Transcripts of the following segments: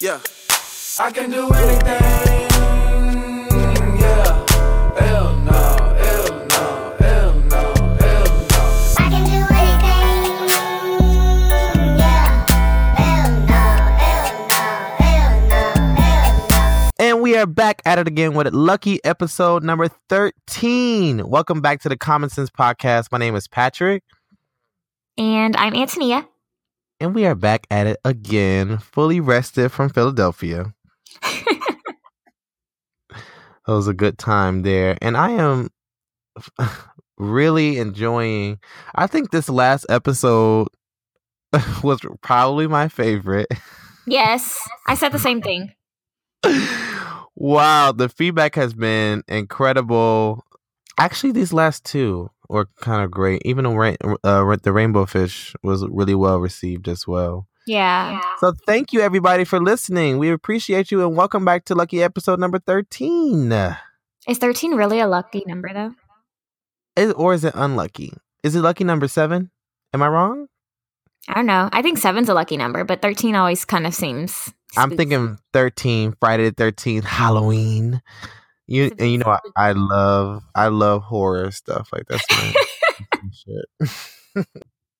Yeah. I can do anything. Yeah. Hell no. Hell no. Hell no. Hell no. I can do anything. Yeah. Hell no, hell no, hell no, hell no. And we are back at it again with lucky episode number 13. Welcome back to the Common Sense Podcast. My name is Patrick, And I'm Antonia. And we are back at it again, fully rested from Philadelphia. It was a good time there. And I am really enjoying, I think this last episode was probably my favorite. yes, I said the same thing. wow, the feedback has been incredible. Actually, these last two were kind of great. Even the, rain, uh, the rainbow fish was really well received as well. Yeah. So thank you everybody for listening. We appreciate you and welcome back to Lucky episode number 13. Is 13 really a lucky number, though? Is, or is it unlucky? Is it lucky number 7? Am I wrong? I don't know. I think seven's a lucky number, but 13 always kind of seems. I'm thinking 13, Friday the 13th, Halloween. You and you know I. I love I love horror stuff like that's my shit.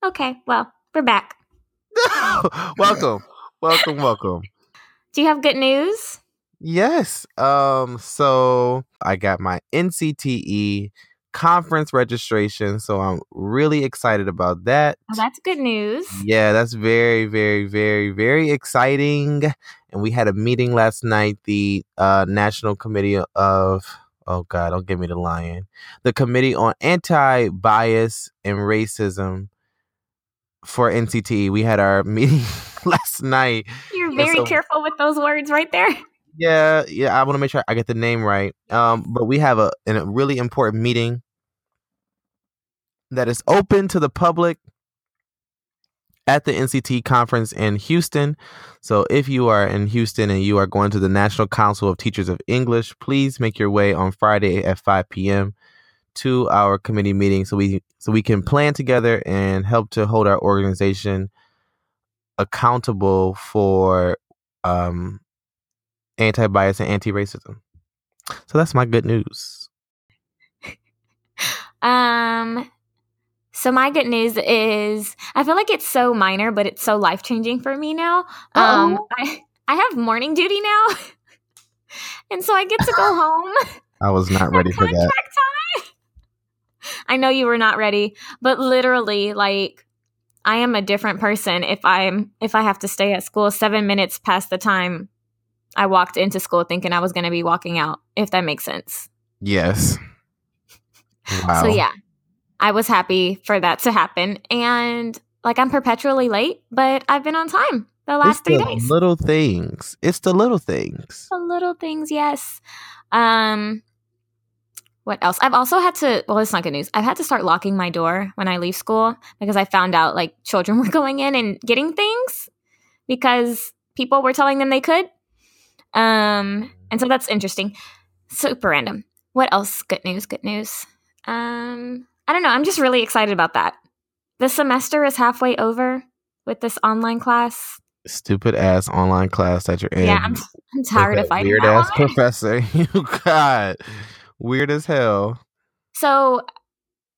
Okay, well, we're back. welcome. Welcome, welcome. Do you have good news? Yes. Um so I got my NCTE conference registration, so I'm really excited about that. Well, that's good news. Yeah, that's very, very, very, very exciting. And we had a meeting last night, the uh, National Committee of, oh God, don't give me the lion, the Committee on Anti Bias and Racism for NCTE. We had our meeting last night. You're very so- careful with those words right there. Yeah, yeah, I want to make sure I get the name right. Um, but we have a, a really important meeting that is open to the public at the NCTE conference in Houston. So if you are in Houston and you are going to the National Council of Teachers of English, please make your way on Friday at 5 p.m. to our committee meeting so we so we can plan together and help to hold our organization accountable for um anti-bias and anti-racism. So that's my good news. Um, so my good news is I feel like it's so minor, but it's so life changing for me now. Um, Uh-oh. I I have morning duty now, and so I get to go home. I was not ready for that. time. I know you were not ready, but literally, like, I am a different person if I'm if I have to stay at school seven minutes past the time I walked into school thinking I was going to be walking out. If that makes sense. Yes. Wow. So yeah, I was happy for that to happen, and like I'm perpetually late, but I've been on time the last it's three the days. little things. It's the little things. the little things, yes. Um, what else? I've also had to. Well, it's not good news. I've had to start locking my door when I leave school because I found out like children were going in and getting things because people were telling them they could. Um, and so that's interesting. Super random. What else? Good news. Good news. Um, I don't know. I'm just really excited about that. The semester is halfway over with this online class. Stupid ass online class that you're in. Yeah, I'm, I'm tired of fighting weird ass professor. you got weird as hell. So,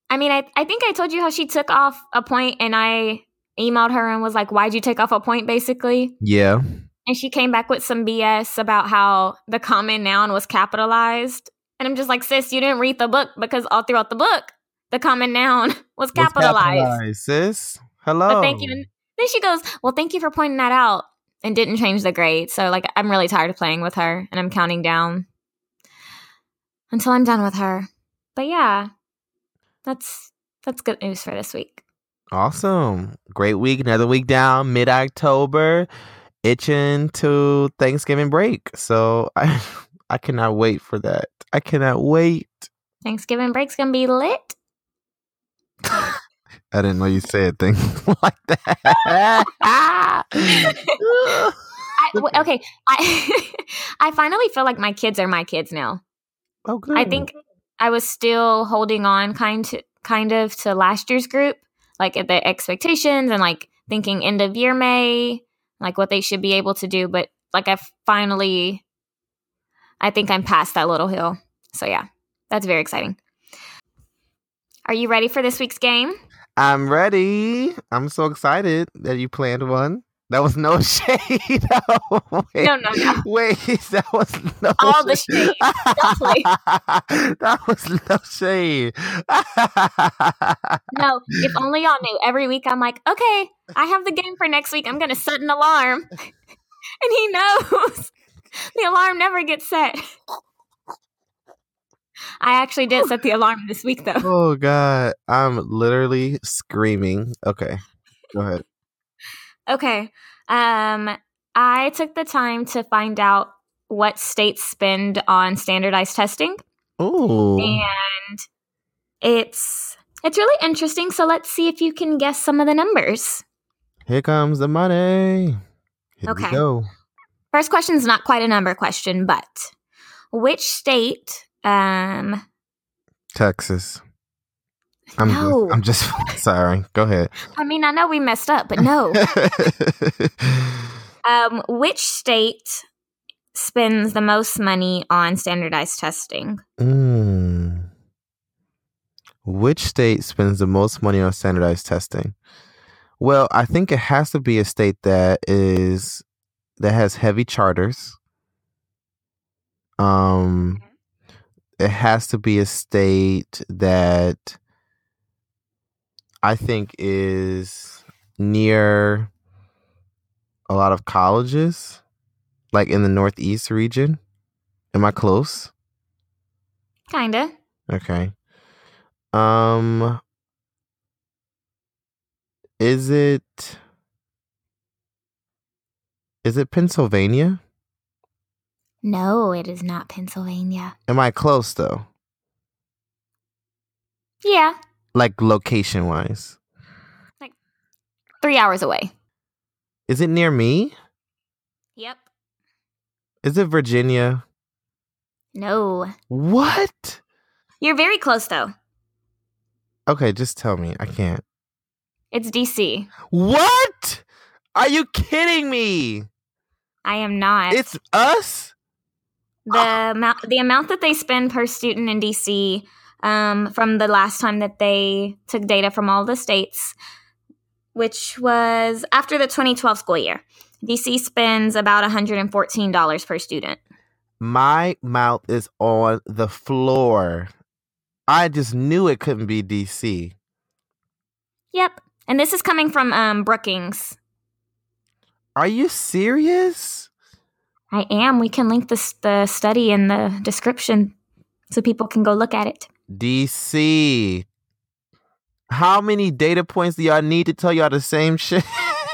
I mean, I, I think I told you how she took off a point and I emailed her and was like, why'd you take off a point, basically? Yeah. And she came back with some BS about how the common noun was capitalized. And I'm just like, sis, you didn't read the book because all throughout the book, the common noun was capitalized. capitalized, sis. Hello. But thank you. And then she goes, well, thank you for pointing that out and didn't change the grade. So, like, I'm really tired of playing with her and I'm counting down until I'm done with her. But yeah, that's that's good news for this week. Awesome. Great week. Another week down, mid October, itching to Thanksgiving break. So I I cannot wait for that. I cannot wait. Thanksgiving break's gonna be lit. I didn't know you said things like that. I, okay, I I finally feel like my kids are my kids now. oh, good. I think I was still holding on kind to kind of to last year's group, like at the expectations and like thinking end of year May, like what they should be able to do. But like I finally, I think I'm past that little hill. So yeah, that's very exciting. Are you ready for this week's game? I'm ready. I'm so excited that you planned one. That was no shade. no, wait, No, no, no. Wait, that was no shade. All the shade. That was no shade. No, if only y'all knew. Every week I'm like, okay, I have the game for next week. I'm going to set an alarm. And he knows. The alarm never gets set. I actually did set the alarm this week, though. oh god, I'm literally screaming. Okay, go ahead. Okay. Um, I took the time to find out what states spend on standardized testing, Oh, and it's it's really interesting. So let's see if you can guess some of the numbers. here comes the money. Here Okay. First question is not quite a number question, but which state? Um, Texas. I'm No. just, I'm just sorry. Go ahead. I mean, I know we messed up, but no. um, which state spends the most money on standardized testing? Mm. Which state spends the most money on standardized testing? Well, I think it has to be a state that is that has heavy charters. Um it has to be a state that I think is near a lot of colleges, like in the Northeast region. Am I close? Kinda. Okay. Um is it is it Pennsylvania? No, it is not Pennsylvania. Am I close though? Yeah, Like location wise. Like three hours away. Is it near me? Yep. Is it Virginia? No. What? You're very close, though. Okay, just tell me. I can't. It's DC. What? Are you kidding me? I am not. It's us? The amount the amount that they spend per student in DC um, from the last time that they took data from all the states, which was after the 2012 school year. DC spends about $114 per student. My mouth is on the floor. I just knew it couldn't be DC. Yep. And this is coming from um, Brookings. Are you serious? I am. We can link this, the study in the description so people can go look at it. DC. How many data points do y'all need to tell y'all the same shit?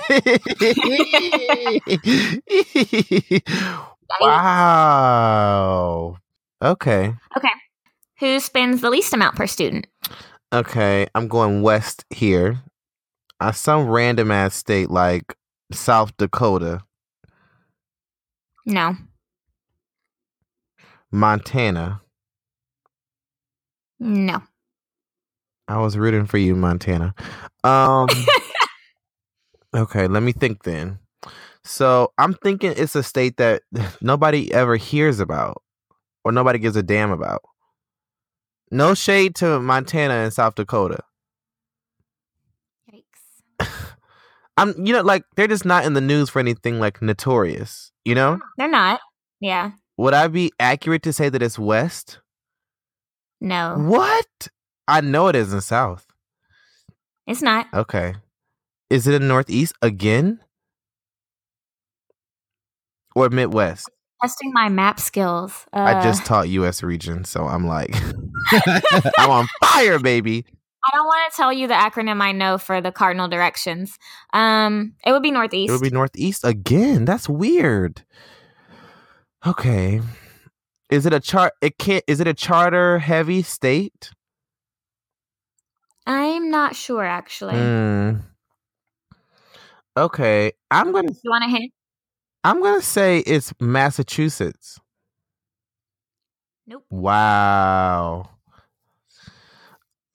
wow. Okay. Okay. Who spends the least amount per student? Okay. I'm going west here. Uh, some random ass state like South Dakota, No. Montana. No. I was rooting for you, Montana. Um Okay, let me think then. So I'm thinking it's a state that nobody ever hears about or nobody gives a damn about. No shade to Montana and South Dakota. Yikes. I'm you know, like they're just not in the news for anything like notorious, you know? They're not. Yeah. Would I be accurate to say that it's west? No. What? I know it isn't south. It's not. Okay. Is it in northeast again? Or Midwest? Testing my map skills. Uh, I just taught US region, so I'm like I'm on fire, baby. I don't want to tell you the acronym I know for the cardinal directions. Um, it would be northeast. It would be northeast again. That's weird. Okay. Is it a chart it can't is it a charter heavy state? I'm not sure actually. Hmm. Okay. I'm gonna You want a hint? I'm gonna say it's Massachusetts. Nope. Wow.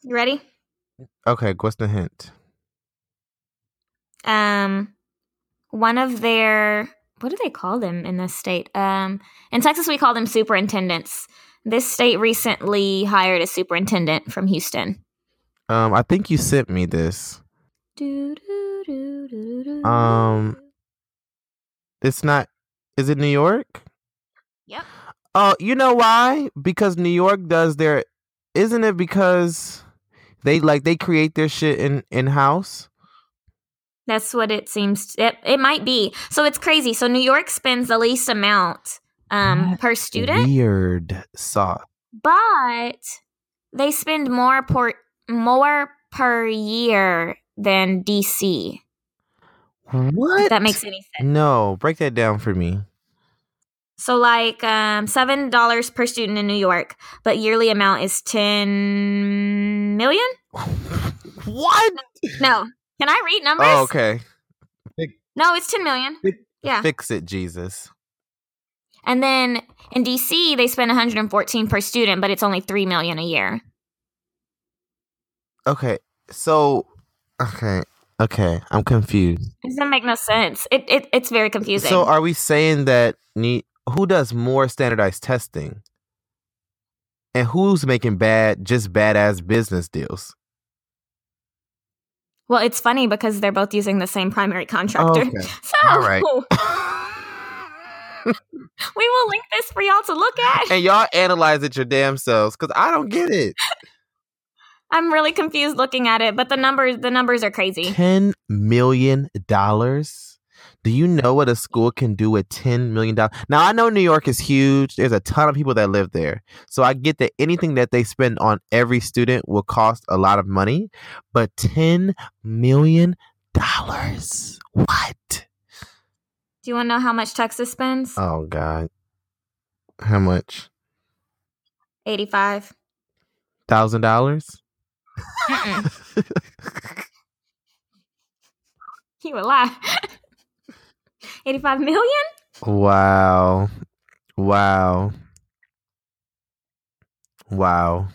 You ready? Okay, what's the hint? um, one of their what do they call them in this state? Um, in Texas, we call them superintendents. This state recently hired a superintendent from Houston. Um, I think you sent me this. Do-do-do-do-do-do. Um, It's not. Is it New York? Yep. Oh, you know why? Because New York does their. Isn't it because they like they create their shit in in house? That's what it seems. It, it might be. So it's crazy. So New York spends the least amount um, per student, Weird sauce. but they spend more per more per year than DC. What? If that makes any sense. no. Break that down for me. So like um, seven dollars per student in New York, but yearly amount is ten million. what? No, can I read numbers? Oh, okay. No, it's ten million. Yeah. Fix it, Jesus. And then in DC, they spend 114 per student, but it's only 3 million a year. Okay. So, okay. Okay. I'm confused. It doesn't make no sense. It, it it's very confusing. So, are we saying that ne- who does more standardized testing? And who's making bad, just badass business deals? well, it's funny because they're both using the same primary contractor. Okay. So All right. we will link this for y'all to look at. and y'all analyze it your damn selves because I don't get it. I'm really confused looking at it, but the numbers the numbers are crazy. $10 million? Do you know what a school can do with $10 million? Now, I know New York is huge. There's a ton of people that live there. So I get that anything that they spend on every student will cost a lot of money. But $10 million? What? Do you want to know how much Texas spends? Oh, God. How much? 85. $1,000? Mm-mm. You would lie. 85 million? wow. Wow. Wow.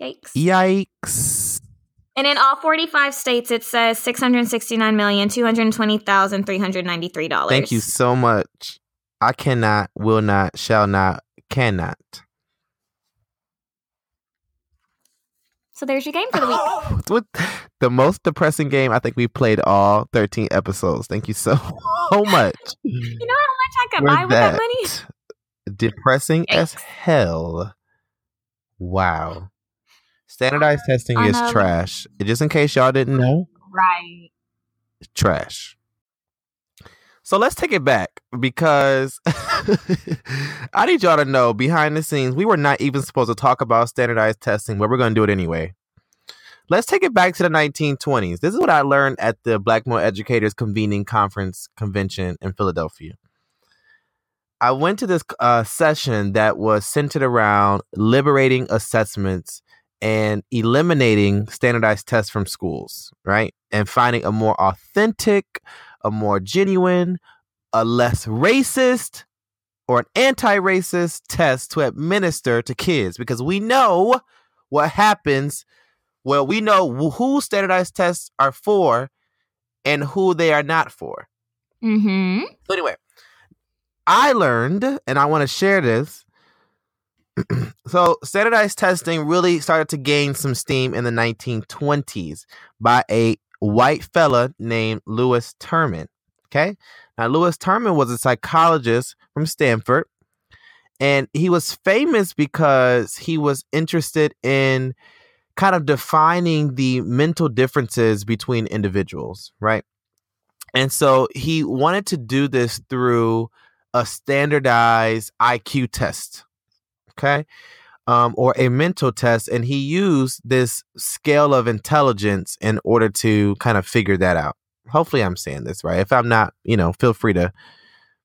Yikes. Yikes. And in all 45 states, it says $669,220,393. Thank you so much. I cannot, will not, shall not, cannot. So there's your game for the week. What the most depressing game I think we played all 13 episodes. Thank you so, so much. You know how much I could buy with that that. money? Depressing as hell. Wow. Standardized um, testing I is trash. Just in case y'all didn't know, Right. trash. So let's take it back because I need y'all to know behind the scenes, we were not even supposed to talk about standardized testing, but we're going to do it anyway. Let's take it back to the 1920s. This is what I learned at the Black Male Educators Convening Conference Convention in Philadelphia. I went to this uh, session that was centered around liberating assessments and eliminating standardized tests from schools, right? And finding a more authentic, a more genuine, a less racist, or an anti racist test to administer to kids because we know what happens. Well, we know who standardized tests are for and who they are not for. Mm-hmm. So, anyway, I learned, and I want to share this. so, standardized testing really started to gain some steam in the 1920s by a white fella named Lewis Terman. Okay. Now, Lewis Terman was a psychologist from Stanford, and he was famous because he was interested in kind of defining the mental differences between individuals, right? And so he wanted to do this through a standardized IQ test, okay, um, or a mental test, and he used this scale of intelligence in order to kind of figure that out. Hopefully, I'm saying this right. If I'm not, you know, feel free to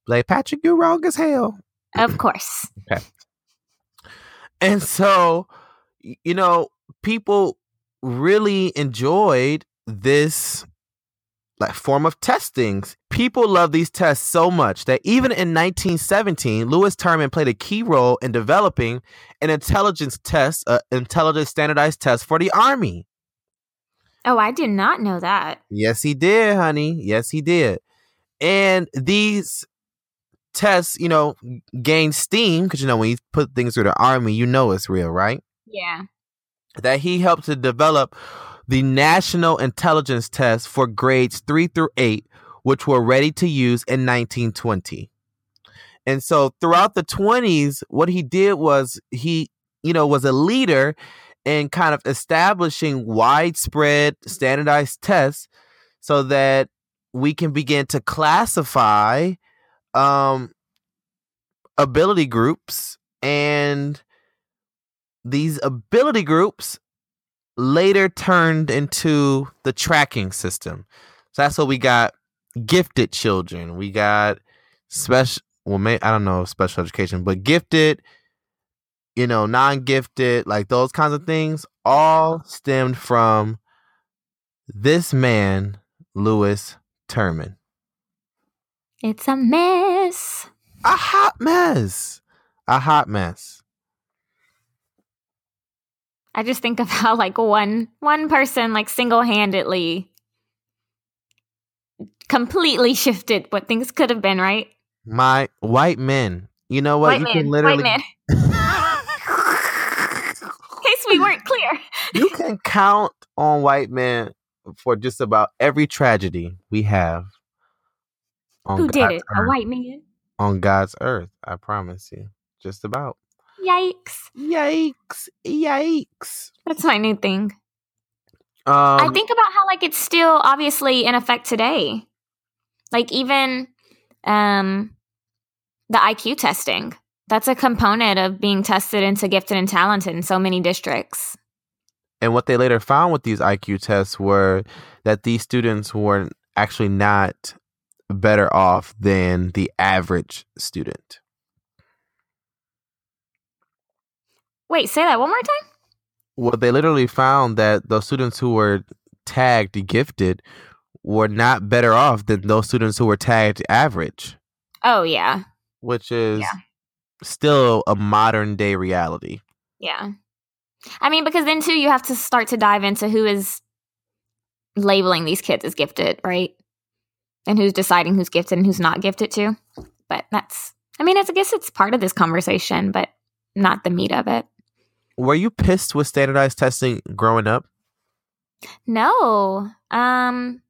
like Patrick, you're wrong as hell. Of course. okay. And so, you know, people really enjoyed this like form of testings. People love these tests so much that even in 1917, Lewis Terman played a key role in developing an intelligence test, an intelligence standardized test for the army. Oh, I did not know that. Yes, he did, honey. Yes, he did. And these tests, you know, gain steam because you know when you put things through the army, you know it's real, right? Yeah. That he helped to develop the National Intelligence Test for grades three through eight, which were ready to use in 1920. And so throughout the 20s, what he did was he, you know, was a leader in kind of establishing widespread standardized tests so that we can begin to classify um ability groups and these ability groups later turned into the tracking system. So that's what we got gifted children. We got special well may I don't know special education, but gifted, you know, non-gifted, like those kinds of things all stemmed from this man, Lewis Terman. It's a mess. A hot mess. A hot mess. I just think of how like one one person like single-handedly completely shifted what things could have been, right? My white men. You know what? white you man, can literally white man. In case we weren't clear. you can count on white men for just about every tragedy we have on Who did God's it? A earth. white man. on God's earth. I promise you. Just about. Yikes. Yikes. Yikes. That's my new thing. Um, I think about how like it's still obviously in effect today. Like even um the IQ testing. That's a component of being tested into gifted and talented in so many districts. and what they later found with these IQ tests were that these students were actually not better off than the average student. Wait, say that one more time? Well, they literally found that those students who were tagged gifted were not better off than those students who were tagged average, Oh yeah. which is Yeah. Still a modern day reality. Yeah. I mean, because then too, you have to start to dive into who is labeling these kids as gifted, right? And who's deciding who's gifted and who's not gifted too. But that's, I mean, it's, I guess it's part of this conversation, but not the meat of it. Were you pissed with standardized testing growing up? No. Um,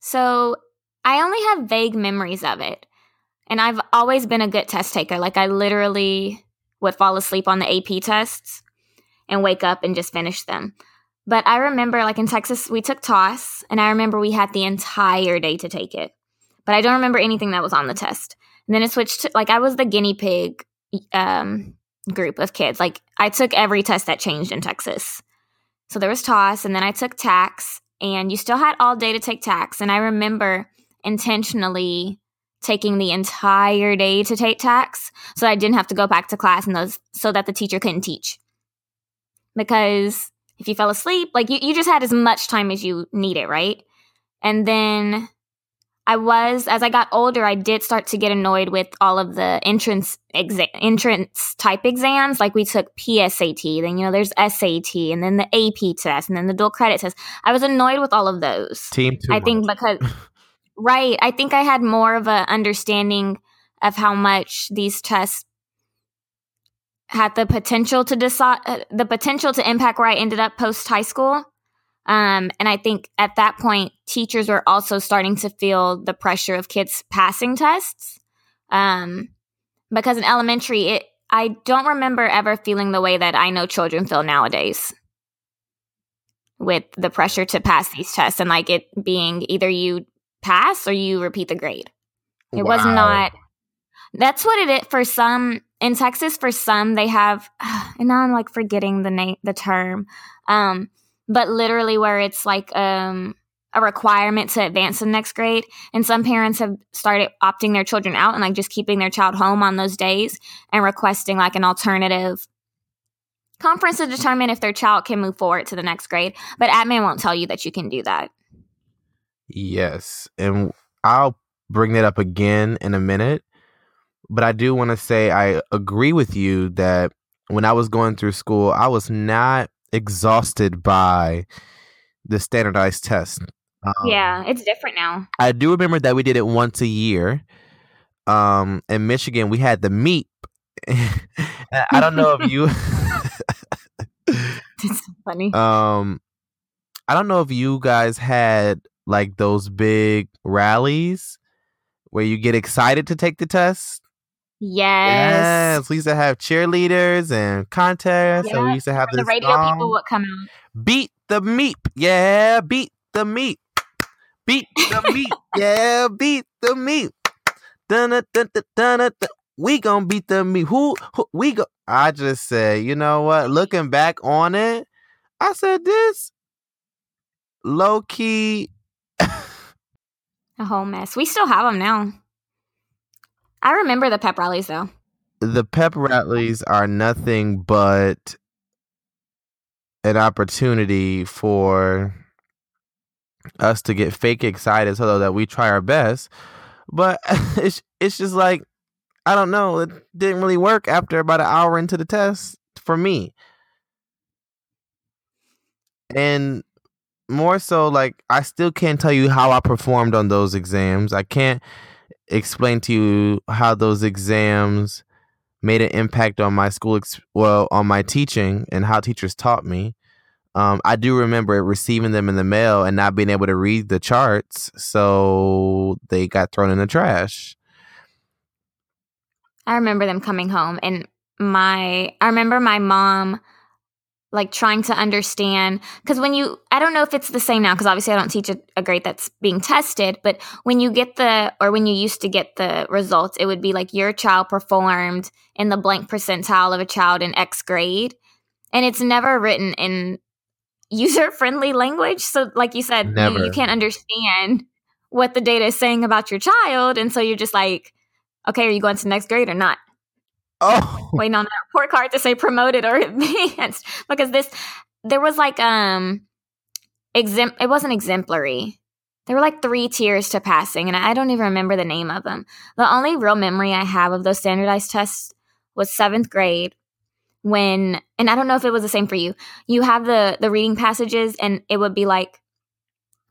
so I only have vague memories of it. And I've always been a good test taker. Like I literally would fall asleep on the AP tests and wake up and just finish them. But I remember like in Texas we took TAAS and I remember we had the entire day to take it. But I don't remember anything that was on the test. And then it switched to like I was the guinea pig um group of kids. Like I took every test that changed in Texas. So there was TAAS, and then I took TAKS, and you still had all day to take TAKS. And I remember intentionally taking the entire day to take TAKS so I didn't have to go back to class and those so that the teacher couldn't teach. Because if you fell asleep, like you, you just had as much time as you needed, right? And then I was, as I got older, I did start to get annoyed with all of the entrance exa- entrance type exams. Like we took PSAT, then you know there's SAT, and then the AP test, and then the dual credit test. I was annoyed with all of those. Team I think because right, I think I had more of a understanding of how much these tests had the potential to decide uh, the potential to impact where I ended up post high school. Um, and I think at that point, teachers were also starting to feel the pressure of kids passing tests. Um, because in elementary, it I don't remember ever feeling the way that I know children feel nowadays with the pressure to pass these tests and like it being either you pass or you repeat the grade. It was not. That's what it is for some in Texas. For some, they have, and now I'm like forgetting the name, the term. Um, but literally, where it's like um a requirement to advance to the next grade, and some parents have started opting their children out and like just keeping their child home on those days and requesting like an alternative conference to determine if their child can move forward to the next grade. But admin won't tell you that you can do that. Yes. And I'll bring that up again in a minute. But I do want to say I agree with you that when I was going through school, I was not exhausted by the standardized test. Um, yeah, it's different now. I do remember that we did it once a year. Um, in Michigan, we had the MEAP. I don't know if you. It's funny. um, I don't know if you guys had like those big rallies where you get excited to take the test. yes. Yes, we used to have cheerleaders and contests, and we used to have The radio song, people would come out. beat the MEAP, yeah, beat the MEAP, beat the MEAP, yeah, beat the MEAP. Dun dun dun dun dun. dun. We gonna beat the MEAP. Who, who we go? I just said, you know what? Looking back on it, I said this low key. A whole mess. We still have them now. I remember the pep rallies though. the pep rallies are nothing but an opportunity for us to get fake excited so that we try our best but it's it's just like i don't know it didn't really work after about an hour into the test for me and more so like i still can't tell you how i performed on those exams. I can't explain to you how those exams made an impact on my school ex- well on my teaching and how teachers taught me. Um, i do remember receiving them in the mail and not being able to read the charts so they got thrown in the trash. I remember them coming home and my I remember my mom like trying to understand because when you I don't know if it's the same now because obviously I don't teach a, a grade that's being tested but when you get the or when you used to get the results it would be like your child performed in the blank percentile of a child in X grade and it's never written in user friendly language. So like you said you, you can't understand what the data is saying about your child and so you're just like okay are you going to the next grade or not oh. waiting on that report card to say promoted or advanced because this there was like um exempt it wasn't exemplary. There were like three tiers to passing and i don't even remember the name of them. The only real memory i have of those standardized tests was seventh grade when and i don't know if it was the same for you. You have the the reading passages and it would be like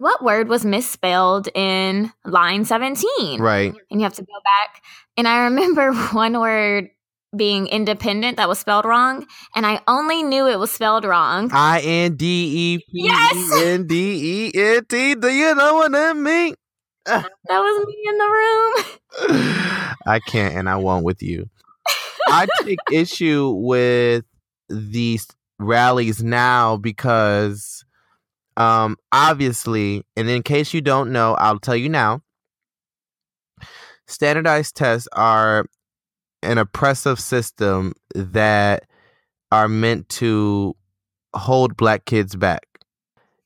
what word was misspelled in line 17 right. And you have to go back. And I remember one word being independent that was spelled wrong, and I only knew it was spelled wrong. i n d e p Yes! e n d e n t do you know what that means That was me in the room. I can't and I won't with you. I take issue with these rallies now because um obviously and in case you don't know, I'll tell you now. Standardized tests are an oppressive system that are meant to hold black kids back.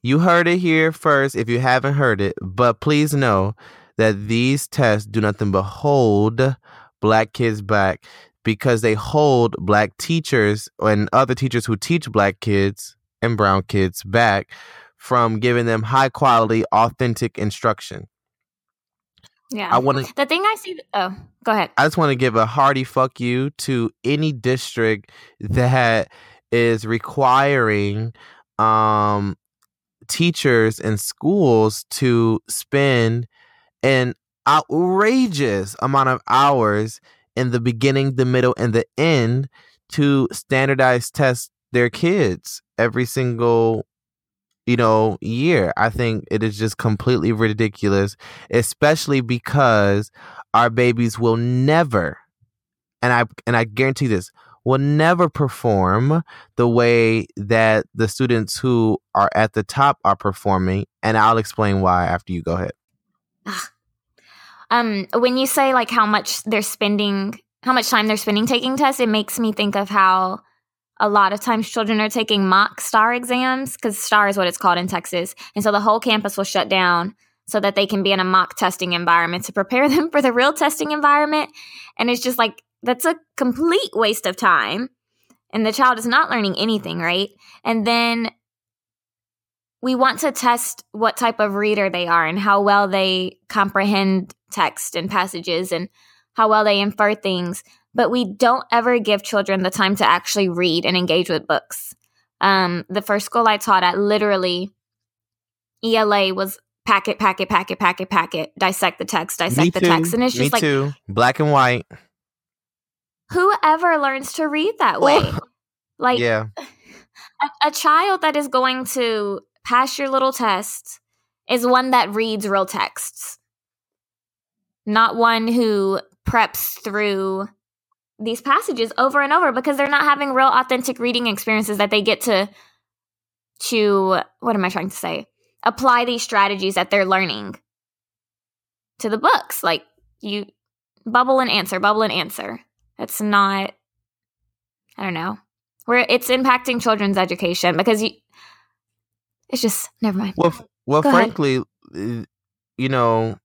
You heard it here first if you haven't heard it, but please know that these tests do nothing but hold black kids back because they hold black teachers and other teachers who teach black kids and brown kids back from giving them high quality, authentic instruction. Yeah. I want to the thing I see. Oh, go ahead. I just want to give a hearty fuck you to any district that is requiring um teachers and schools to spend an outrageous amount of hours in the beginning, the middle, and the end to standardize test their kids every single you know year. I think it is just completely ridiculous especially because our babies will never and i and i guarantee this will never perform the way that the students who are at the top are performing and i'll explain why after you go ahead. Um, when you say like how much they're spending, how much time they're spending taking tests, it makes me think of how a lot of times children are taking mock STAAR exams because STAAR is what it's called in Texas, and so the whole campus will shut down so that they can be in a mock testing environment to prepare them for the real testing environment, and it's just like that's a complete waste of time, and the child is not learning anything, right? And then we want to test what type of reader they are and how well they comprehend text and passages and how well they infer things, but we don't ever give children the time to actually read and engage with books. Um, the first school I taught at, literally, ELA was packet, packet, packet, packet, packet, dissect the text, dissect the text. And it's Me just like, too. Black and white. whoever learns to read that way? like, yeah. a, a child that is going to pass your little test is one that reads real texts, not one who preps through these passages over and over because they're not having real authentic reading experiences that they get to to what am I trying to say? Apply these strategies that they're learning to the books. Like you bubble and answer, bubble and answer. It's not I don't know. Where it's impacting children's education because you it's just never mind. Well, well, Go frankly, uh, you know,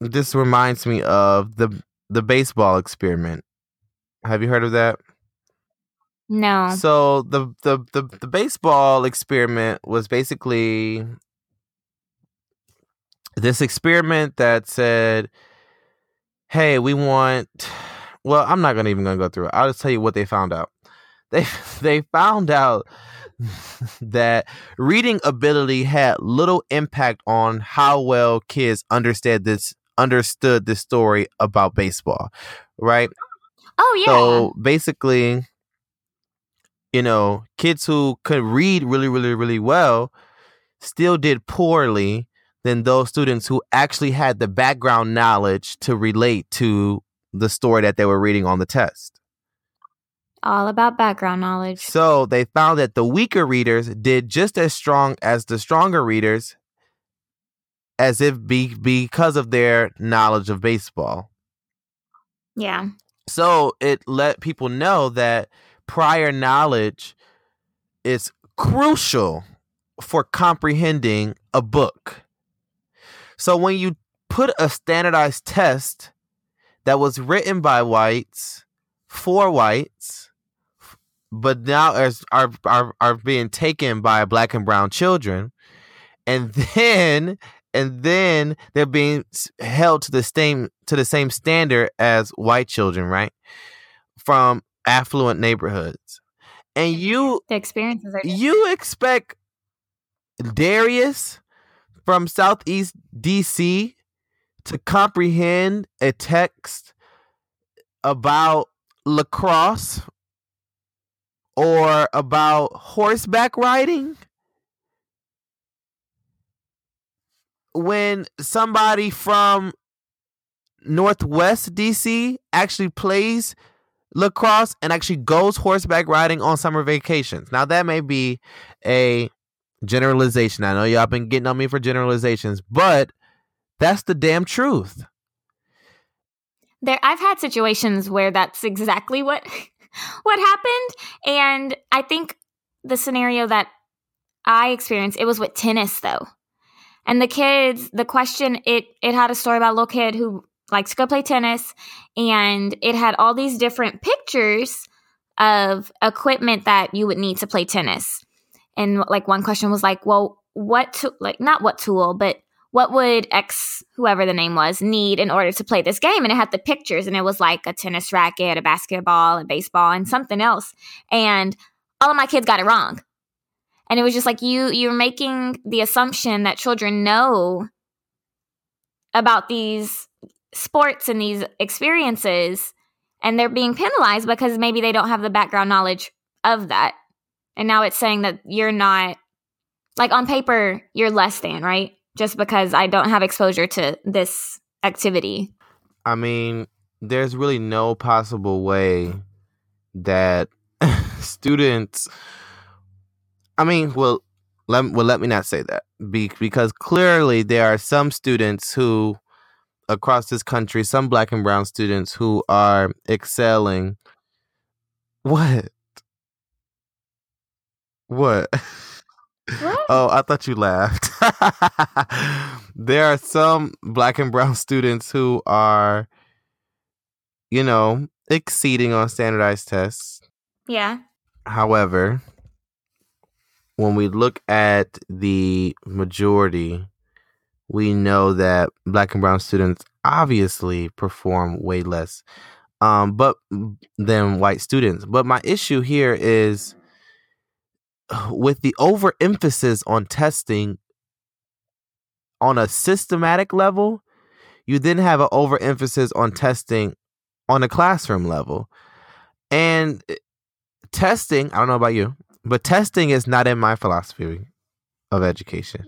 this reminds me of the the baseball experiment. Have you heard of that? No. So the, the the the baseball experiment was basically this experiment that said, "Hey, we want." Well, I'm not gonna even gonna go through it. I'll just tell you what they found out. They they found out that reading ability had little impact on how well kids understood this understood this story about baseball, right? Oh yeah. So basically, you know, kids who could read really, really, really well still did poorly than those students who actually had the background knowledge to relate to the story that they were reading on the test. All about background knowledge. So they found that the weaker readers did just as strong as the stronger readers as if be because of their knowledge of baseball. Yeah. So it let people know that prior knowledge is crucial for comprehending a book. So when you put a standardized test that was written by whites for whites, but now as are are, are being taken by black and brown children, and then and then they're being held to the same to the same standard as white children, right? From affluent neighborhoods. And you The experiences are different. you expect Darius from Southeast DC to comprehend a text about lacrosse or about horseback riding when somebody from Northwest DC actually plays lacrosse and actually goes horseback riding on summer vacations. Now that may be a generalization. I know y'all been getting on me for generalizations, but that's the damn truth. there I've had situations where that's exactly what what happened and I think the scenario that I experienced it was with tennis though. And the kids, the question it it had a story about a little kid who likes to go play tennis and it had all these different pictures of equipment that you would need to play tennis. And like one question was like, well, what to like not what tool, but what would X, whoever the name was, need in order to play this game? And it had the pictures, and it was like a tennis racket, a basketball, a baseball, and something else. And all of my kids got it wrong. And it was just like you you're making the assumption that children know about these sports and these experiences, and they're being penalized because maybe they don't have the background knowledge of that. And now it's saying that you're not like on paper, you're less than, right? Just because I don't have exposure to this activity. I mean, there's really no possible way that students. I mean, well, let well let me not say that Be, because clearly there are some students who, across this country, some black and brown students who are excelling. What? What? What? Oh, I thought you laughed. there are some black and brown students who are, you know, exceeding on standardized tests. Yeah. However, when we look at the majority, we know that black and brown students obviously perform way less um but than white students. But my issue here is with the overemphasis on testing, on a systematic level, you then have an overemphasis on testing on a classroom level. And eh, testing, I don't know about you, but testing is not in my philosophy of education.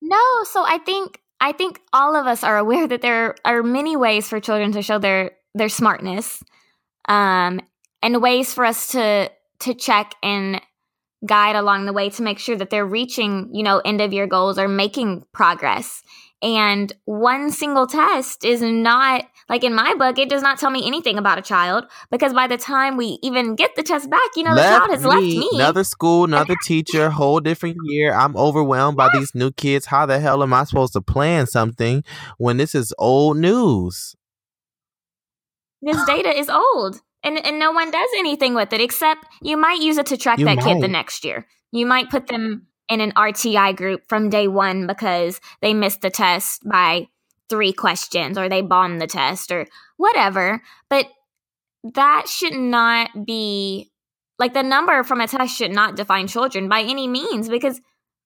No, so I think I think all of us are aware that there are many ways for children to show their their smartness, um, and ways for us to to check and guide along the way to make sure that they're reaching, you know, end of year goals or making progress. And one single test is not like in my book, it does not tell me anything about a child because by the time we even get the test back, you know, Left the child has left me. Another school, another teacher, whole different year. I'm overwhelmed by these new kids. How the hell am I supposed to plan something when this is old news? This data is old. And and no one does anything with it except you might use it to track You that kid the next year. You might put them in an RTI group from day one because they missed the test by three questions or they bombed the test or whatever. But that should not be like the number from a test should not define children by any means because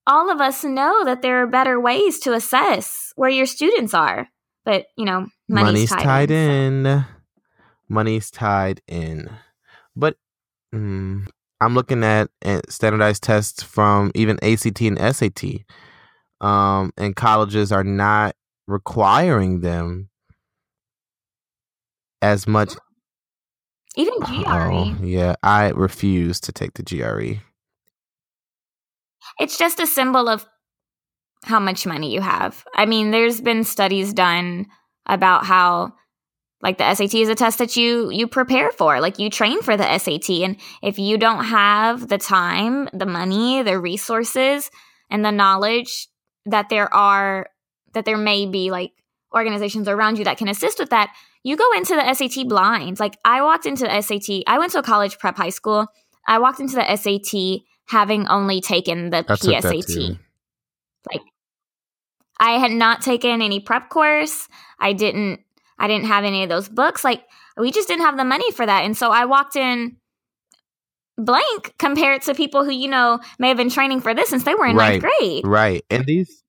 all of us know that there are better ways to assess where your students are. But, you know, money's, tied, so- in. Money's tied in. But mm, I'm looking at uh, standardized tests from even ACT and SAT. Um, and colleges are not requiring them as much. Even. GRE. Oh, yeah, I refuse to take the. GRE. it's just a symbol of how much money you have. I mean, there's been studies done about how like the SAT is a test that you you prepare for, like you train for the SAT and if you don't have the time, the money, the resources and the knowledge that there are that there may be like organizations around you that can assist with that, you go into the SAT blind. Like I walked into the SAT, I went to a college prep high school. I walked into the SAT having only taken the I PSAT. like I had not taken any prep course. I didn't I didn't have any of those books. Like we just didn't have the money for that. And so I walked in blank compared to people who, you know, may have been training for this since they were in ninth grade. Right. And these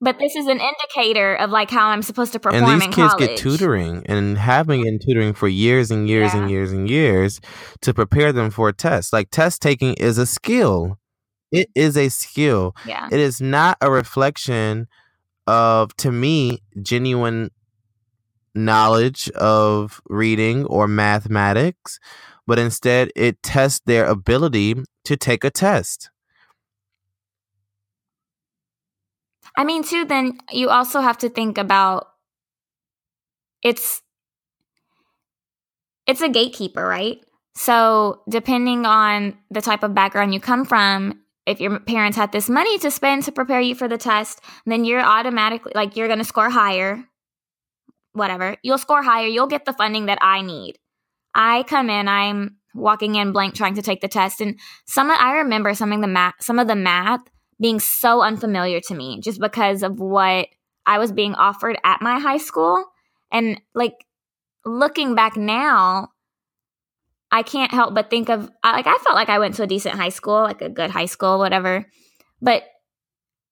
But this is an indicator of like how I'm supposed to perform and these in kids college. get tutoring and have been getting tutoring for years and years and Yeah. years and years to prepare them for a test. Like test taking is a skill. It is a skill. Yeah. It is not a reflection of, to me, genuine knowledge of reading or mathematics, but instead it tests their ability to take a test. I mean, too, then you also have to think about it's it's a gatekeeper, right? So depending on the type of background you come from, if your parents had this money to spend to prepare you for the test, then you're automatically like you're gonna score higher. Whatever. You'll score higher, you'll get the funding that I need. I come in, I'm walking in blank trying to take the test. And some I remember some of the math some of the math being so unfamiliar to me just because of what I was being offered at my high school. And like looking back now, I can't help but think of like I felt like I went to a decent high school, like a good high school, whatever. But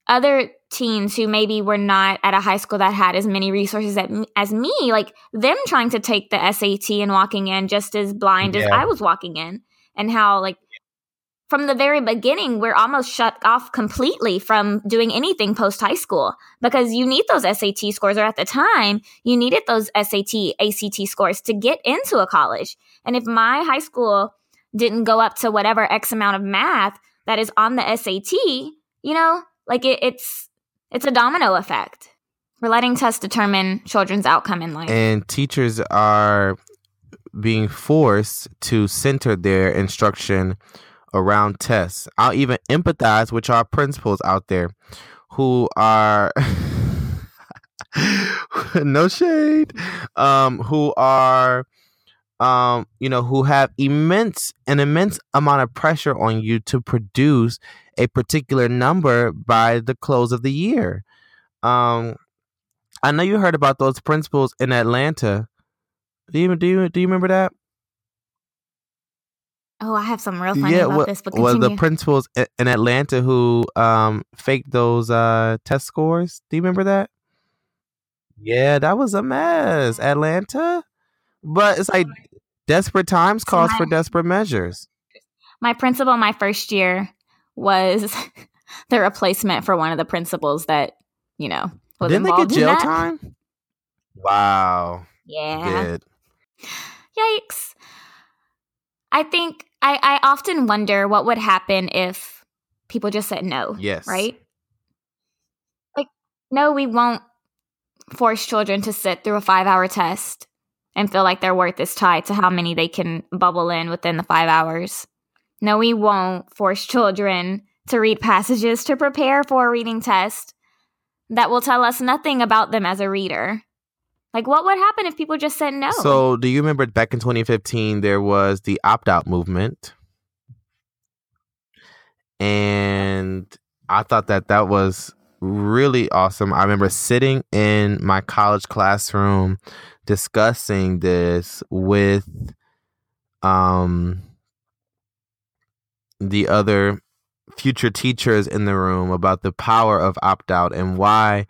other teens who maybe were not at a high school that had as many resources at, as me, like them trying to take the SAT and walking in just as blind as I was walking in, and how like from the very beginning, we're almost shut off completely from doing anything post high school because you need those SAT scores, or at the time, you needed those SAT, ACT scores to get into a college. And if my high school didn't go up to whatever X amount of math that is on the SAT, you know, like it, it's it's a domino effect. We're letting tests determine children's outcome in life. and teachers are being forced to center their instruction around tests. I'll even empathize with our principals out there who are no shade, um, who are um, you know, who have immense an immense amount of pressure on you to produce a particular number by the close of the year. Um, I know you heard about those principals in Atlanta. Do you do you do you remember that? Oh, I have some real funny yeah, about what this, but continue. the principals in Atlanta who um faked those uh test scores? Do you remember that? Yeah, that was a mess, Atlanta. But it's like desperate times So calls my- for desperate measures. my principal my first year was the replacement for one of the principals that you know was Didn't they get jail time? Wow. Yeah. Good. Yikes. I think I, I often wonder what would happen if people just said no. Yes. Right? Like, no, we won't force children to sit through a five hour test and feel like their worth is tied to how many they can bubble in within the five hours. No, we won't force children to read passages to prepare for a reading test that will tell us nothing about them as a reader. Like, what would happen if people just said no? So, do you remember back in 2015 there was the opt-out movement? And I thought that that was really awesome. I remember sitting in my college classroom discussing this with um the other future teachers in the room about the power of opt-out and why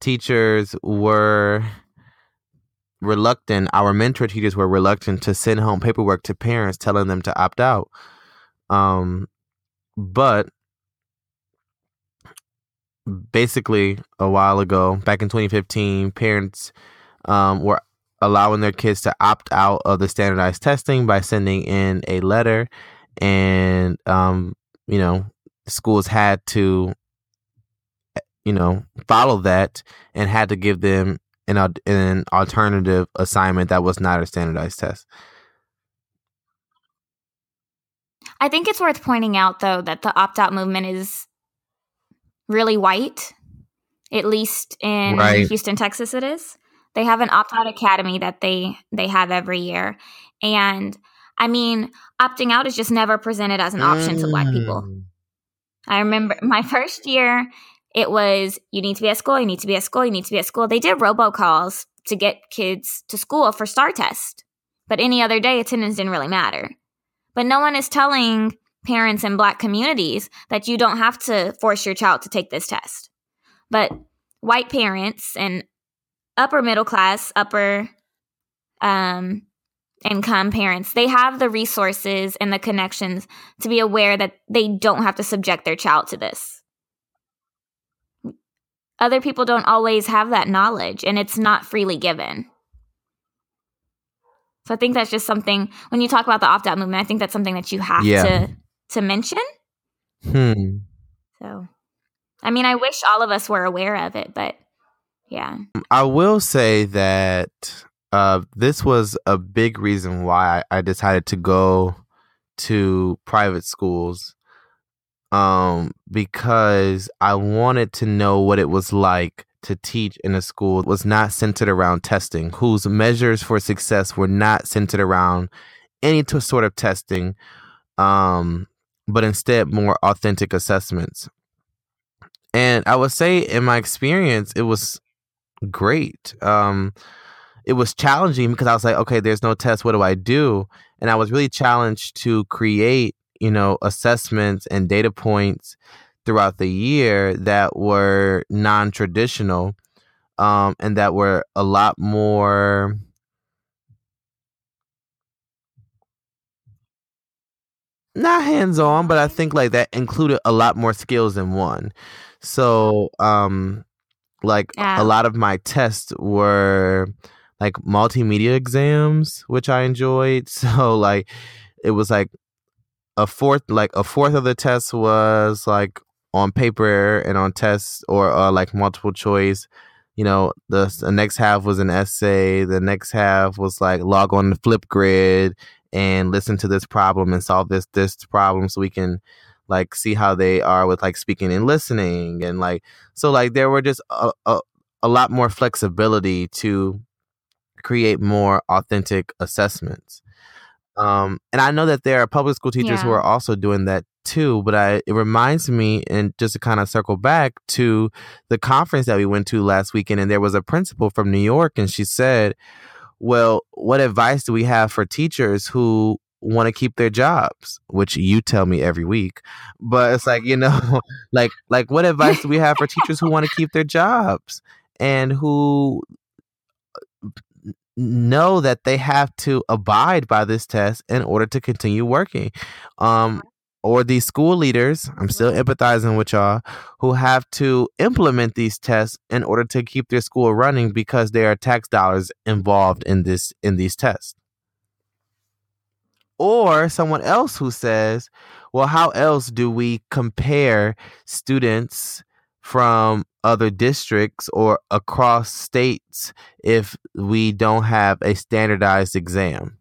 teachers were reluctant our mentor teachers were reluctant to send home paperwork to parents telling them to opt out. Um but basically a while ago back in 2015 parents um were allowing their kids to opt out of the standardized testing by sending in a letter and um you know schools had to you know follow that and had to give them an, an alternative assignment that was not a standardized test I think it's worth pointing out, though, that the opt out movement is really white. At least in Right. Houston, Texas, it is. They have an opt out academy that they they have every year, and I mean, opting out is just never presented as an option to Black people. Mm. I remember my first year, it was you need to be at school, you need to be at school, you need to be at school. They did robocalls to get kids to school for STAAR test, but any other day, attendance didn't really matter. But no one is telling parents in Black communities that you don't have to force your child to take this test. But white parents and upper middle class, upper um, income parents, they have the resources and the connections to be aware that they don't have to subject their child to this. Other people don't always have that knowledge, and it's not freely given. So I think that's just something when you talk about the opt out movement, I think that's something that you have Yeah. to to mention. Hmm. So I mean, I wish all of us were aware of it, but yeah. I will say that uh, this was a big reason why I, decided to go to private schools um, because I wanted to know what it was like to teach in a school that was not centered around testing, whose measures for success were not centered around any t- sort of testing, um, but instead more authentic assessments. And I would say, in my experience, it was great. Um, it was challenging because I was like, okay, there's no test. What do I do? And I was really challenged to create, you know, assessments and data points throughout the year that were non-traditional, um, and that were a lot more. Not hands on, but I think like that included a lot more skills than one. So, um, like Yeah. a lot of my tests were like multimedia exams which i enjoyed. So like it was like a fourth like a fourth of the test was like on paper and on tests or uh, like multiple choice. You know the, the next half was an essay. The next half was like log on the flipgrid and listen to this problem and solve this this problem so we can like see how they are with like speaking and listening and like so like there were just a, a, a lot more flexibility to create more authentic assessments um and i know that there are public school teachers who are also doing that too but i it reminds me and just to kind of circle back to the conference that we went to last weekend and there was a principal from new york and she said well what advice do we have for teachers who want to keep their jobs, which you tell me every week. But it's like, you know, like like what advice do we have for teachers who want to keep their jobs and who know that they have to abide by this test in order to continue working. Um or these school leaders, I'm still empathizing with y'all, who have to implement these tests in order to keep their school running because there are tax dollars involved in this in these tests. Or someone else who says, well, how else do we compare students from other districts or across states if we don't have a standardized exam?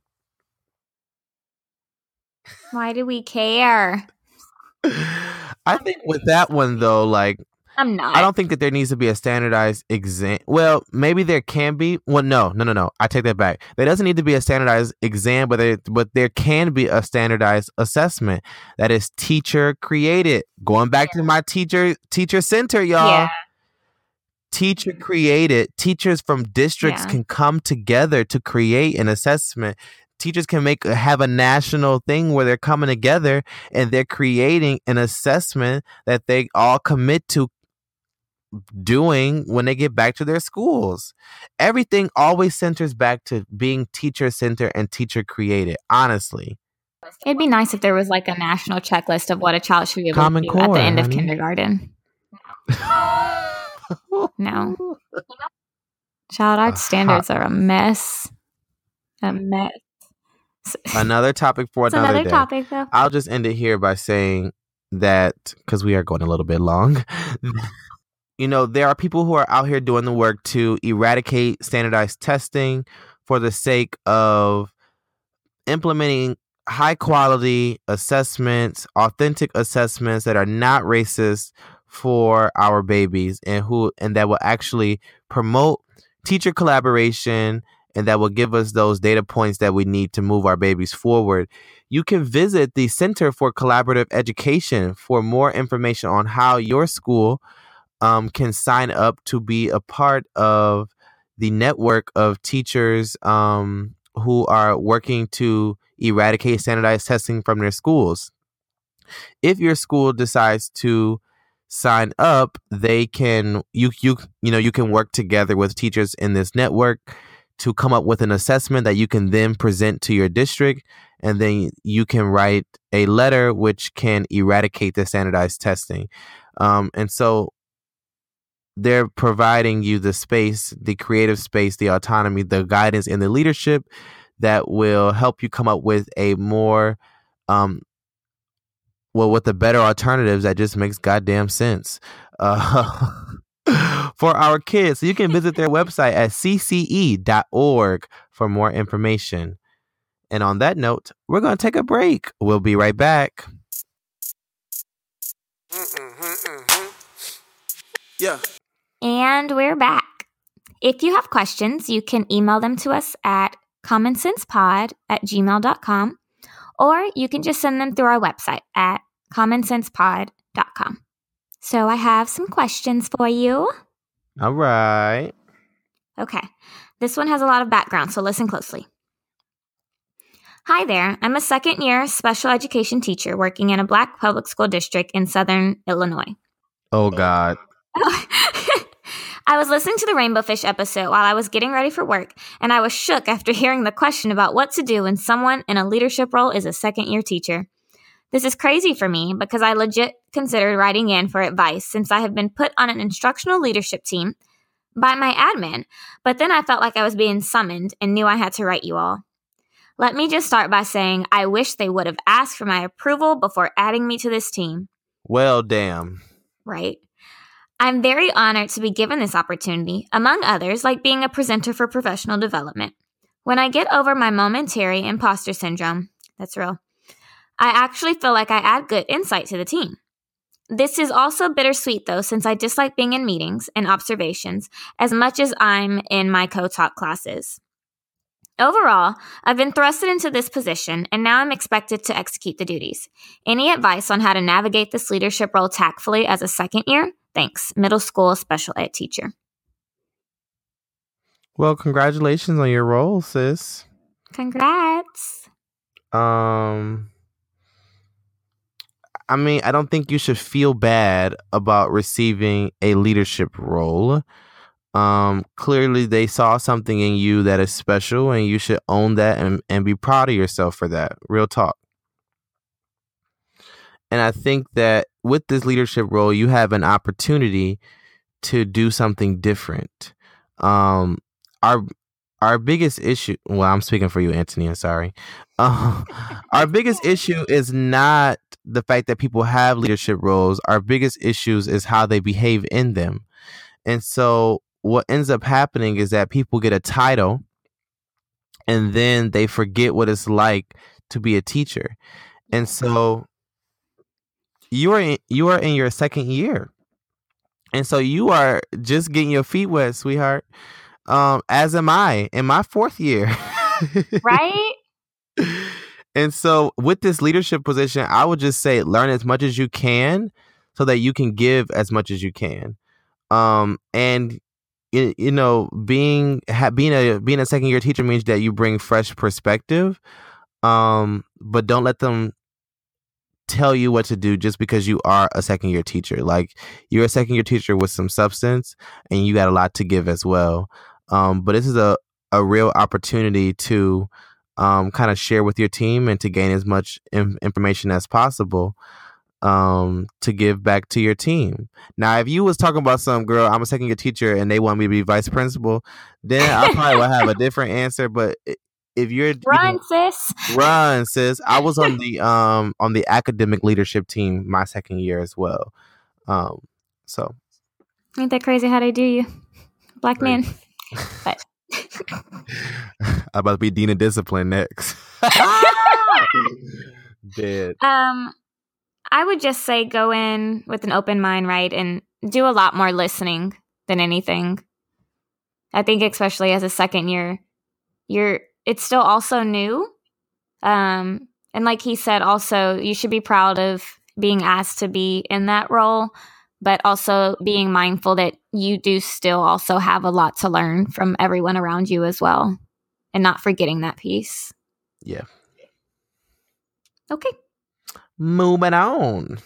Why do we care? I think with that one though, like I'm not. I don't think that there needs to be a standardized exam. Well, maybe there can be. Well, no, no, no, no. I take that back. There doesn't need to be a standardized exam, but there, but there can be a standardized assessment that is teacher created. Going back to my teacher teacher center, y'all. Yeah. Teacher created. Teachers from districts Yeah. can come together to create an assessment. Teachers can make have a national thing where they're coming together and they're creating an assessment that they all commit to doing when they get back to their schools. Everything always centers back to being teacher centered and teacher created, honestly. It'd be nice if there was like a national checklist of what a child should be able Common to do at the end of honey. kindergarten. No. Child arts standards are a mess. A mess. Another topic for another, another day. topic though. I'll just end it here by saying that because we are going a little bit long. you know, there are people who are out here doing the work to eradicate standardized testing for the sake of implementing high quality assessments, authentic assessments that are not racist for our babies and who and that will actually promote teacher collaboration and that will give us those data points that we need to move our babies forward. You can visit the Center for Collaborative Education for more information on how your school um, can sign up to be a part of the network of teachers um, who are working to eradicate standardized testing from their schools. If your school decides to sign up, they can you you you know you can work together with teachers in this network to come up with an assessment that you can then present to your district and then you can write a letter which can eradicate the standardized testing um, and so they're providing you the space the creative space the autonomy the guidance and the leadership that will help you come up with a more um, well with the better alternatives that just makes goddamn sense uh, for our kids. So you can visit their website at cce.org for more information. And on that note we're going to take a break. We'll be right back. Yeah. And we're back. If you have questions, you can email them to us at commonsensepod at gmail.com or you can just send them through our website at commonsensepod.com. So I have some questions for you. all right Okay, this one has a lot of background, so listen closely. Hi there, I'm a second year special education teacher working in a black public school district in southern Illinois. oh god I was listening to the Rainbow Fish episode while I was getting ready for work, and I was shook after hearing the question about what to do when someone in a leadership role is a second year teacher. This is crazy for me because I legit considered writing in for advice since I have been put on an instructional leadership team by my admin, but then I felt like I was being summoned and knew I had to write you all. Let me just start by saying I wish they would have asked for my approval before adding me to this team well damn right? I'm very honored to be given this opportunity, among others, like being a presenter for professional development. When I get over my momentary imposter syndrome, that's real, I actually feel like I add good insight to the team. This is also bittersweet though, since I dislike being in meetings and observations as much as I'm in my co taught classes. Overall, I've been thrusted into this position and now I'm expected to execute the duties. Any advice on how to navigate this leadership role tactfully as a second year? Thanks. Middle school special ed teacher. well congratulations on your role sis Congrats. Um, I mean, I don't think you should feel bad about receiving a leadership role. Um, clearly, they saw something in you that is special, and you should own that and, and be proud of yourself for that. Real talk. And I think that with this leadership role, you have an opportunity to do something different. Um, our our biggest issue well i'm speaking for you anthony i'm sorry. Uh, our biggest issue is not the fact that people have leadership roles. Our biggest issues is how they behave in them. And so what ends up happening is that people get a title and then they forget what it's like to be a teacher. And so you are in, you are in your second year and so you are just getting your feet wet sweetheart um, as am I in my fourth year. right? And so, with this leadership position, I would just say learn as much as you can so that you can give as much as you can. Um, and you, you know, being ha- being a being a second year teacher means that you bring fresh perspective. Um, but don't let them tell you what to do just because you are a second year teacher. Like you're a second year teacher with some substance, and you got a lot to give as well. Um, but this is a, a real opportunity to um, kind of share with your team and to gain as much in- information as possible um, to give back to your team. Now, if you was talking about some girl, I'm a second year teacher, and they want me to be vice principal, then I probably would have a different answer. But if you're run, you know, sis, run, sis. I was on the um on the academic leadership team my second year as well. Um, so ain't that crazy how they do you, black man? But I'm about to be dean of discipline next. Dead. Um, I would just say go in with an open mind, right, and do a lot more listening than anything. I think, especially as a second year, you're it's still also new. Um, and like he said, also you should be proud of being asked to be in that role but also being mindful that you do still also have a lot to learn from everyone around you as well and not forgetting that piece. Yeah. Okay. Moving on.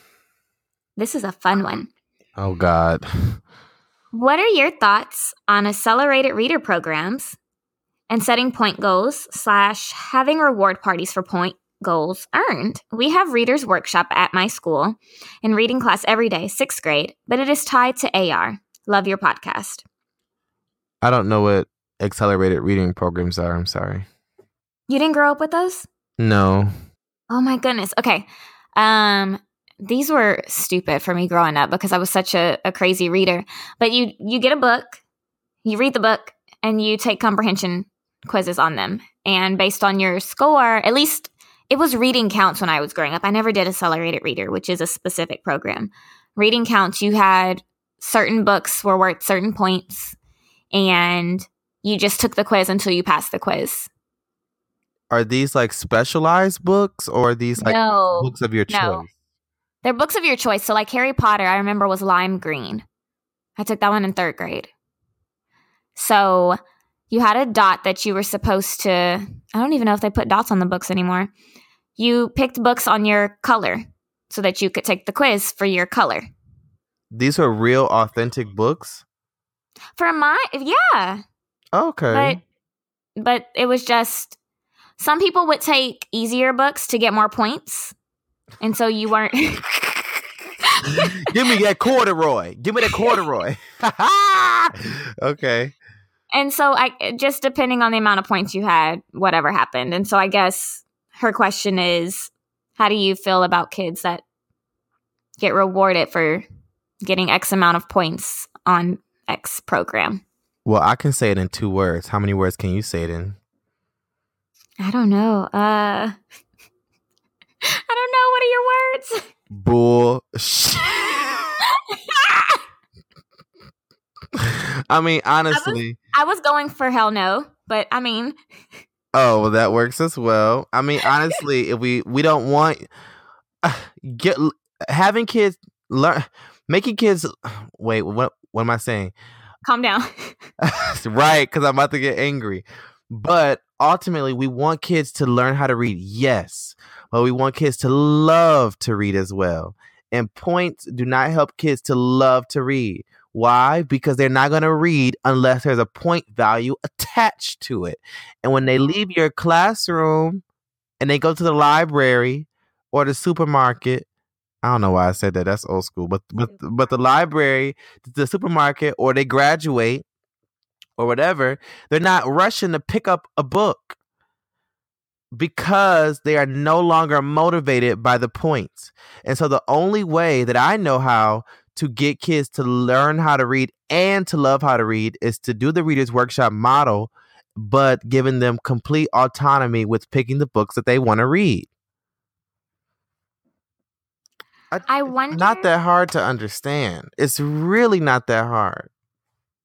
This is a fun one. Oh God. What are your thoughts on accelerated reader programs and setting point goals slash having reward parties for point goals earned. We have Readers Workshop at my school in reading class every day, sixth grade, but it is tied to AR. Love your podcast. I don't know what accelerated reading programs are. I'm sorry. You didn't grow up with those? No. Oh my goodness. Okay. Um, these were stupid for me growing up because I was such a, a crazy reader. But you you get a book, you read the book, and you take comprehension quizzes on them. And based on your score, at least it was reading counts when I was growing up. I never did accelerated reader, which is a specific program. Reading counts, you had certain books were worth certain points, and you just took the quiz until you passed the quiz. Are these like specialized books or are these like no, books of your choice? no. They're books of your choice. So, like Harry Potter, I remember was lime green. I took that one in third grade. So, you had a dot that you were supposed to, I don't even know if they put dots on the books anymore you picked books on your color so that you could take the quiz for your color. These are real authentic books? For my yeah. Okay. But but it was just some people would take easier books to get more points. And so you weren't Give me that corduroy. Give me that corduroy. okay. And so I just depending on the amount of points you had, whatever happened. And so I guess her question is how do you feel about kids that get rewarded for getting X amount of points on X program? Well, I can say it in two words. How many words can you say it in? I don't know. Uh I don't know. What are your words? Bullshit. I mean, honestly, I was, I was going for hell no, but I mean, Oh, well, that works as well. I mean, honestly, if we we don't want uh, get having kids learn making kids wait, what what am I saying? Calm down. right, cuz I'm about to get angry. But ultimately we want kids to learn how to read, yes, but we want kids to love to read as well. And points do not help kids to love to read. Why? Because they're not going to read unless there's a point value attached to it. And when they leave your classroom and they go to the library or the supermarket, I don't know why I said that. That's old school. But but mm. but the library, the supermarket, or they graduate or whatever, they're not rushing to pick up a book because they are no longer motivated by the points. And so the only way that I know how to get kids to learn how to read and to love how to read is to do the readers workshop model but giving them complete autonomy with picking the books that they want to read. I it's wonder. not that hard to understand. It's really not that hard.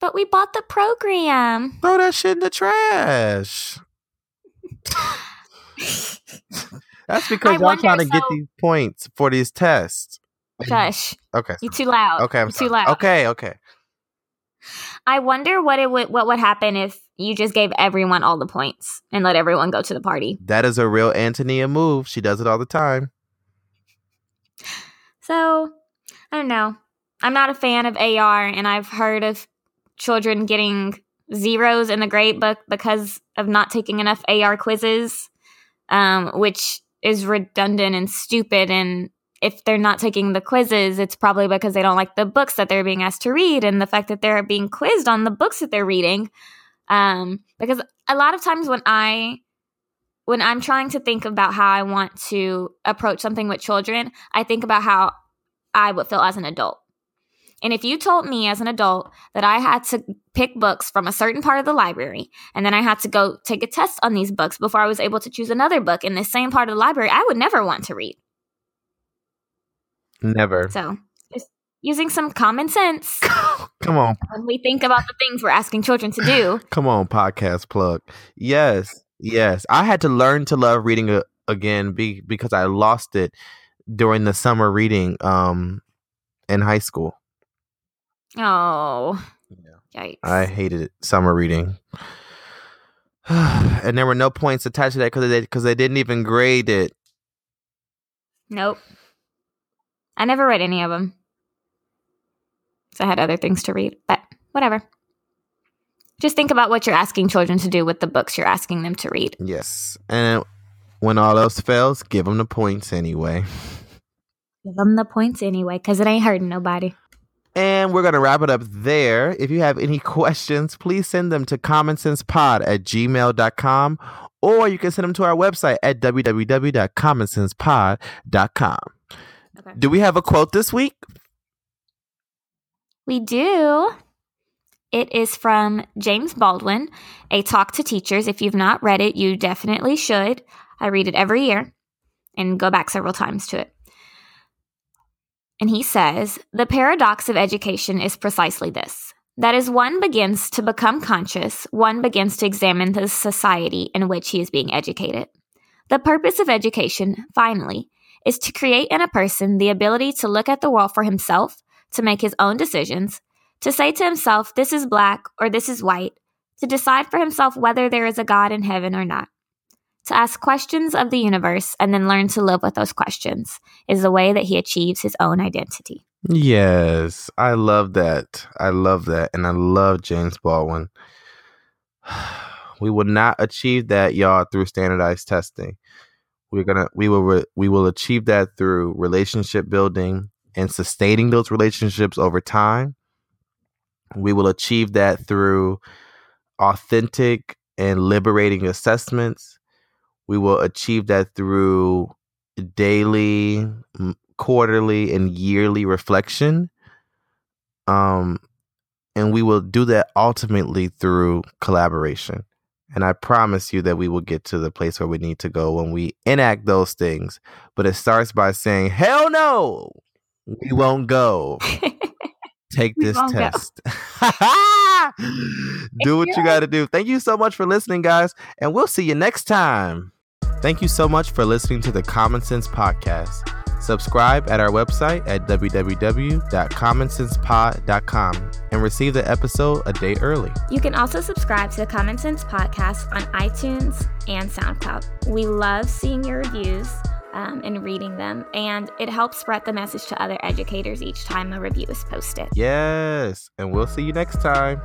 But we bought the program. Throw that shit in the trash. That's because I y'all wonder, trying to get these points for these tests. Shush. Okay. You're too loud. Okay, I'm too loud. Okay, okay. I wonder what it would what would happen if you just gave everyone all the points and let everyone go to the party. That is a real Antonia move. She does it all the time. So I don't know. I'm not a fan of AR, and I've heard of children getting zeros in the grade book because of not taking enough AR quizzes, um, which is redundant and stupid. And if they're not taking the quizzes, it's probably because they don't like the books that they're being asked to read, and the fact that they're being quizzed on the books that they're reading. Um, because a lot of times when I when I'm trying to think about how I want to approach something with children, I think about how I would feel as an adult. And if you told me as an adult that I had to pick books from a certain part of the library and then I had to go take a test on these books before I was able to choose another book in the same part of the library, I would never want to read. Never. So, just using some common sense Come on. when we think about the things we're asking children to do. Come on, podcast plug. Yes. Yes. I had to learn to love reading a- again be, because I lost it during the summer reading um in high school. Oh, yikes. I hated it, summer reading. and there were no points attached to that because they because they didn't even grade it. Nope. I never read any of them. So I had other things to read, but whatever. Just think about what you're asking children to do with the books you're asking them to read. Yes, and when all else fails, give them the points anyway. Give them the points anyway, because it ain't hurting nobody. And we're going to wrap it up there. If you have any questions, please send them to commonsensepod at gmail.com or you can send them to our website at www.commonsensepod.com. Okay. Do we have a quote this week? We do. It is from James Baldwin, A Talk to Teachers. If you've not read it, you definitely should. I read it every year and go back several times to it. And he says The paradox of education is precisely this that as one begins to become conscious, one begins to examine the society in which he is being educated. The purpose of education, finally, is to create in a person the ability to look at the world for himself to make his own decisions, to say to himself, this is black or this is white, to decide for himself whether there is a God in heaven or not. To ask questions of the universe and then learn to live with those questions is the way that he achieves his own identity. Yes, I love that. I love that. And I love James Baldwin. We will not achieve that, y'all, through standardized testing. We're gonna we will re, we will achieve that through relationship building and sustaining those relationships over time. We will achieve that through authentic and liberating assessments. We will achieve that through daily, quarterly, and yearly reflection. Um, and we will do that ultimately through collaboration. And I promise you that we will get to the place where we need to go when we enact those things. But it starts by saying, hell no, we won't go. Take We this test. do what you got to do. Thank you so much for listening, guys. And we'll see you next time. Thank you so much for listening to the Common Sense Podcast. Subscribe at our website at www.commonsensepod.com and receive the episode a day early. You can also subscribe to the Common Sense Podcast on iTunes and SoundCloud. We love seeing your reviews um, and reading them, and it helps spread the message to other educators each time a review is posted. Yes, and we'll see you next time.